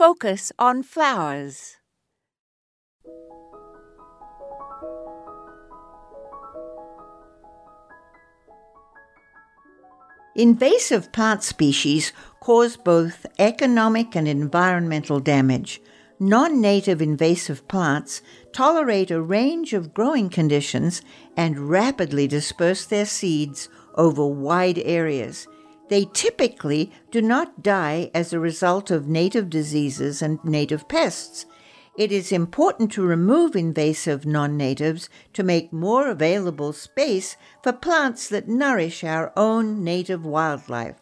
focus on flowers. Invasive plant species cause both economic and environmental damage. Non native invasive plants tolerate a range of growing conditions and rapidly disperse their seeds over wide areas. They typically do not die as a result of native diseases and native pests. It is important to remove invasive non natives to make more available space for plants that nourish our own native wildlife.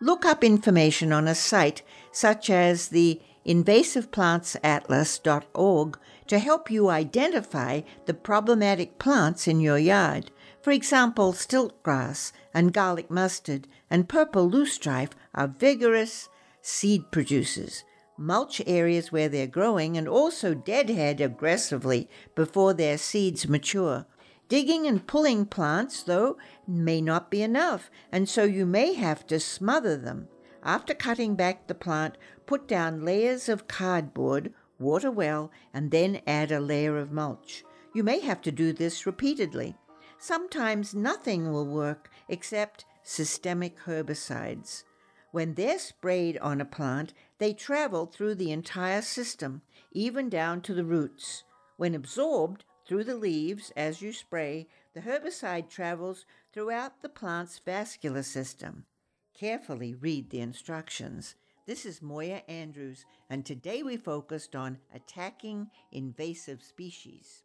Look up information on a site such as the invasiveplantsatlas.org to help you identify the problematic plants in your yard. For example, stiltgrass and garlic mustard and purple loosestrife are vigorous seed producers. Mulch areas where they're growing and also deadhead aggressively before their seeds mature. Digging and pulling plants, though, may not be enough, and so you may have to smother them. After cutting back the plant, put down layers of cardboard, water well, and then add a layer of mulch. You may have to do this repeatedly. Sometimes nothing will work except systemic herbicides. When they're sprayed on a plant, they travel through the entire system, even down to the roots. When absorbed through the leaves as you spray, the herbicide travels throughout the plant's vascular system. Carefully read the instructions. This is Moya Andrews, and today we focused on attacking invasive species.